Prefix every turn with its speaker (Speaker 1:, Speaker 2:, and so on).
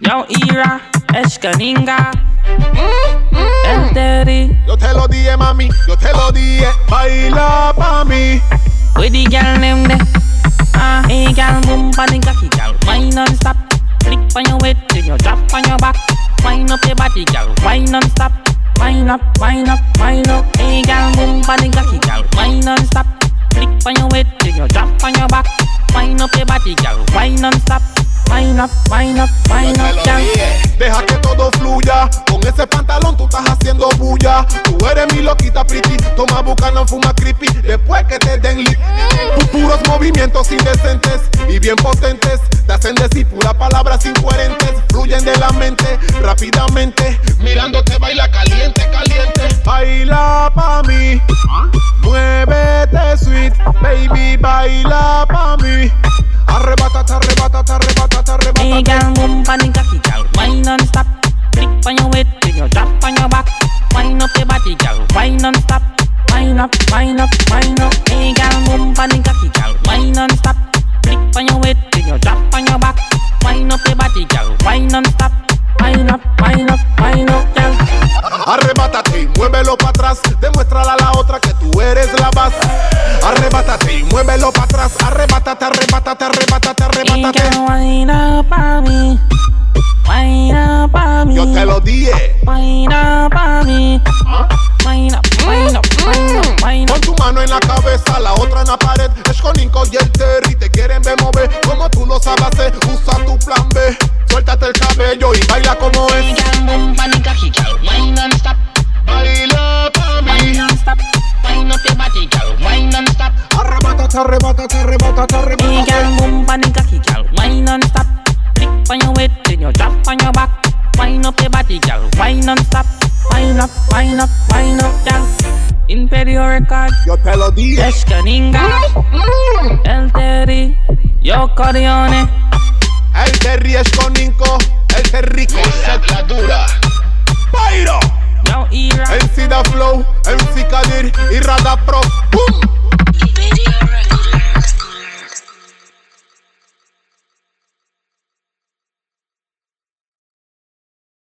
Speaker 1: Yo, Ira, Escaninga. El Terry.
Speaker 2: Yo te lo dije, mami, yo te lo dije. Baila pa' mí.
Speaker 1: With the girl name there. Ah, hey girl, boom, panic, cocky girl. Wine non-stop. Flick on your weight, then you drop on your back. Wine up your body, girl. Wine non-stop. Wine up, wine up, wine up. Hey girl, boom, panic, cocky girl. Wine non-stop. Flick on your weight, then you drop on your back. Wine up your body, girl. Wine non-stop. Wine up, wine up, up,
Speaker 2: dije. Deja que todo fluya. Con ese pantalón tú estás haciendo bulla. Tú eres mi loquita pretty. Toma bucana, fuma creepy. Después que te den lit. Tus puros movimientos indecentes y bien potentes. Te hacen decir puras palabras incoherentes. Fluyen de la mente rápidamente. Mirándote baila caliente, caliente. Baila pa' mí. Muévete
Speaker 1: Hey girl, cocky girl. Wine non-stop. Flick on your weight, then you drop on your back. Wine up your body, girl. Wine non-stop. Wine up, wine up, wine up. Hey girl, cocky girl. Wine non-stop. Flick on your weight, then you drop on your back. Wine up your body, girl. Wine non-stop. Wine up, wine up, wine up.
Speaker 2: Arrebátate muévelo para atrás. Demuéstrale a la otra que tú eres la base. Arrebátate y muévelo para atrás. Arrebátate, arrebátate, arrebátate, arrebátate. Te lo dije.
Speaker 1: Wine up, wine up, wine up.
Speaker 2: Pon tu mano en la cabeza, la otra en la pared. Es con Inco y el Terry. Te quieren ver mover como tú lo sabes hacer. Usa tu plan B. Suéltate el cabello y baila como
Speaker 1: Hey
Speaker 2: es.
Speaker 1: Wine non-stop.
Speaker 2: Baila pa' mí.
Speaker 1: non-stop. Wine up your body, girl. Wine non-stop.
Speaker 2: Arrebátate, arrebátate, arrebátate,
Speaker 1: Hey
Speaker 2: arrebátate.
Speaker 1: girl, boom, panic, cocky girl. Wine non-stop. Flick on your weight, then you drop on your back up your body, girl. Wine. Wine up, wine up, wine up. Imperio Record.
Speaker 2: Yo te lo dije.
Speaker 1: El Terry. Yo Corione.
Speaker 2: El Terry es. El Terrico. Es Ira. MC Da Flow. MC Kadir. Y Pro. Uh.